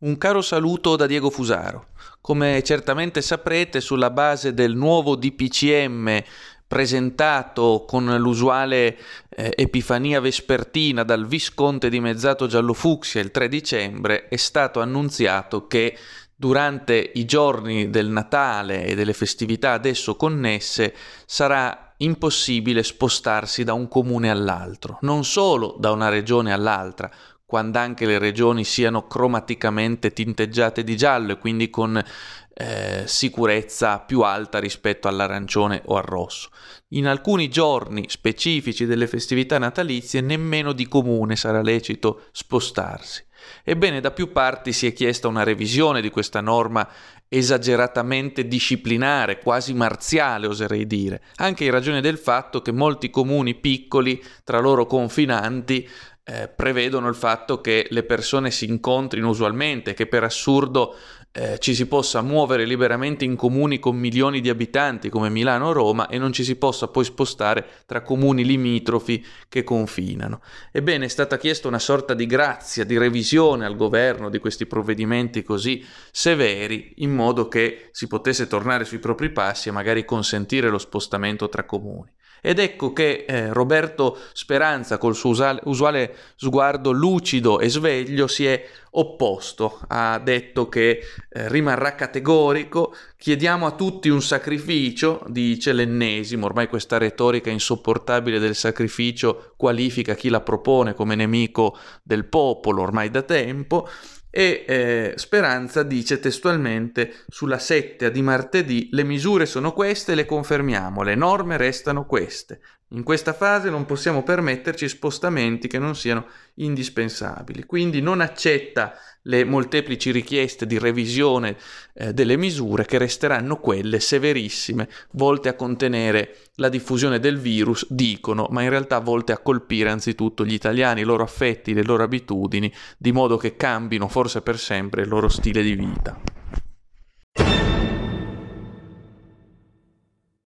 Un caro saluto da Diego Fusaro. Come certamente saprete, sulla base del nuovo DPCM presentato con l'usuale eh, epifania vespertina dal Visconte di Mezzato Giallofucsia il 3 dicembre, è stato annunziato che durante i giorni del Natale e delle festività adesso connesse sarà impossibile spostarsi da un comune all'altro, non solo da una regione all'altra, quando anche le regioni siano cromaticamente tinteggiate di giallo e quindi con eh, sicurezza più alta rispetto all'arancione o al rosso. In alcuni giorni specifici delle festività natalizie nemmeno di comune sarà lecito spostarsi. Ebbene, da più parti si è chiesta una revisione di questa norma esageratamente disciplinare, quasi marziale oserei dire, anche in ragione del fatto che molti comuni piccoli, tra loro confinanti, eh, prevedono il fatto che le persone si incontrino usualmente, che per assurdo eh, ci si possa muovere liberamente in comuni con milioni di abitanti come Milano o Roma e non ci si possa poi spostare tra comuni limitrofi che confinano. Ebbene, è stata chiesta una sorta di grazia, di revisione al governo di questi provvedimenti così severi, in modo che si potesse tornare sui propri passi e magari consentire lo spostamento tra comuni. Ed ecco che eh, Roberto Speranza, col suo usuale, usuale sguardo lucido e sveglio, si è opposto, ha detto che eh, rimarrà categorico, chiediamo a tutti un sacrificio, dice l'ennesimo, ormai questa retorica insopportabile del sacrificio qualifica chi la propone come nemico del popolo ormai da tempo, e eh, Speranza dice testualmente sulla settia di martedì le misure sono queste, le confermiamo, le norme restano queste. In questa fase non possiamo permetterci spostamenti che non siano indispensabili, quindi non accetta le molteplici richieste di revisione eh, delle misure che resteranno quelle severissime, volte a contenere la diffusione del virus, dicono, ma in realtà volte a colpire anzitutto gli italiani, i loro affetti, le loro abitudini, di modo che cambino forse per sempre il loro stile di vita.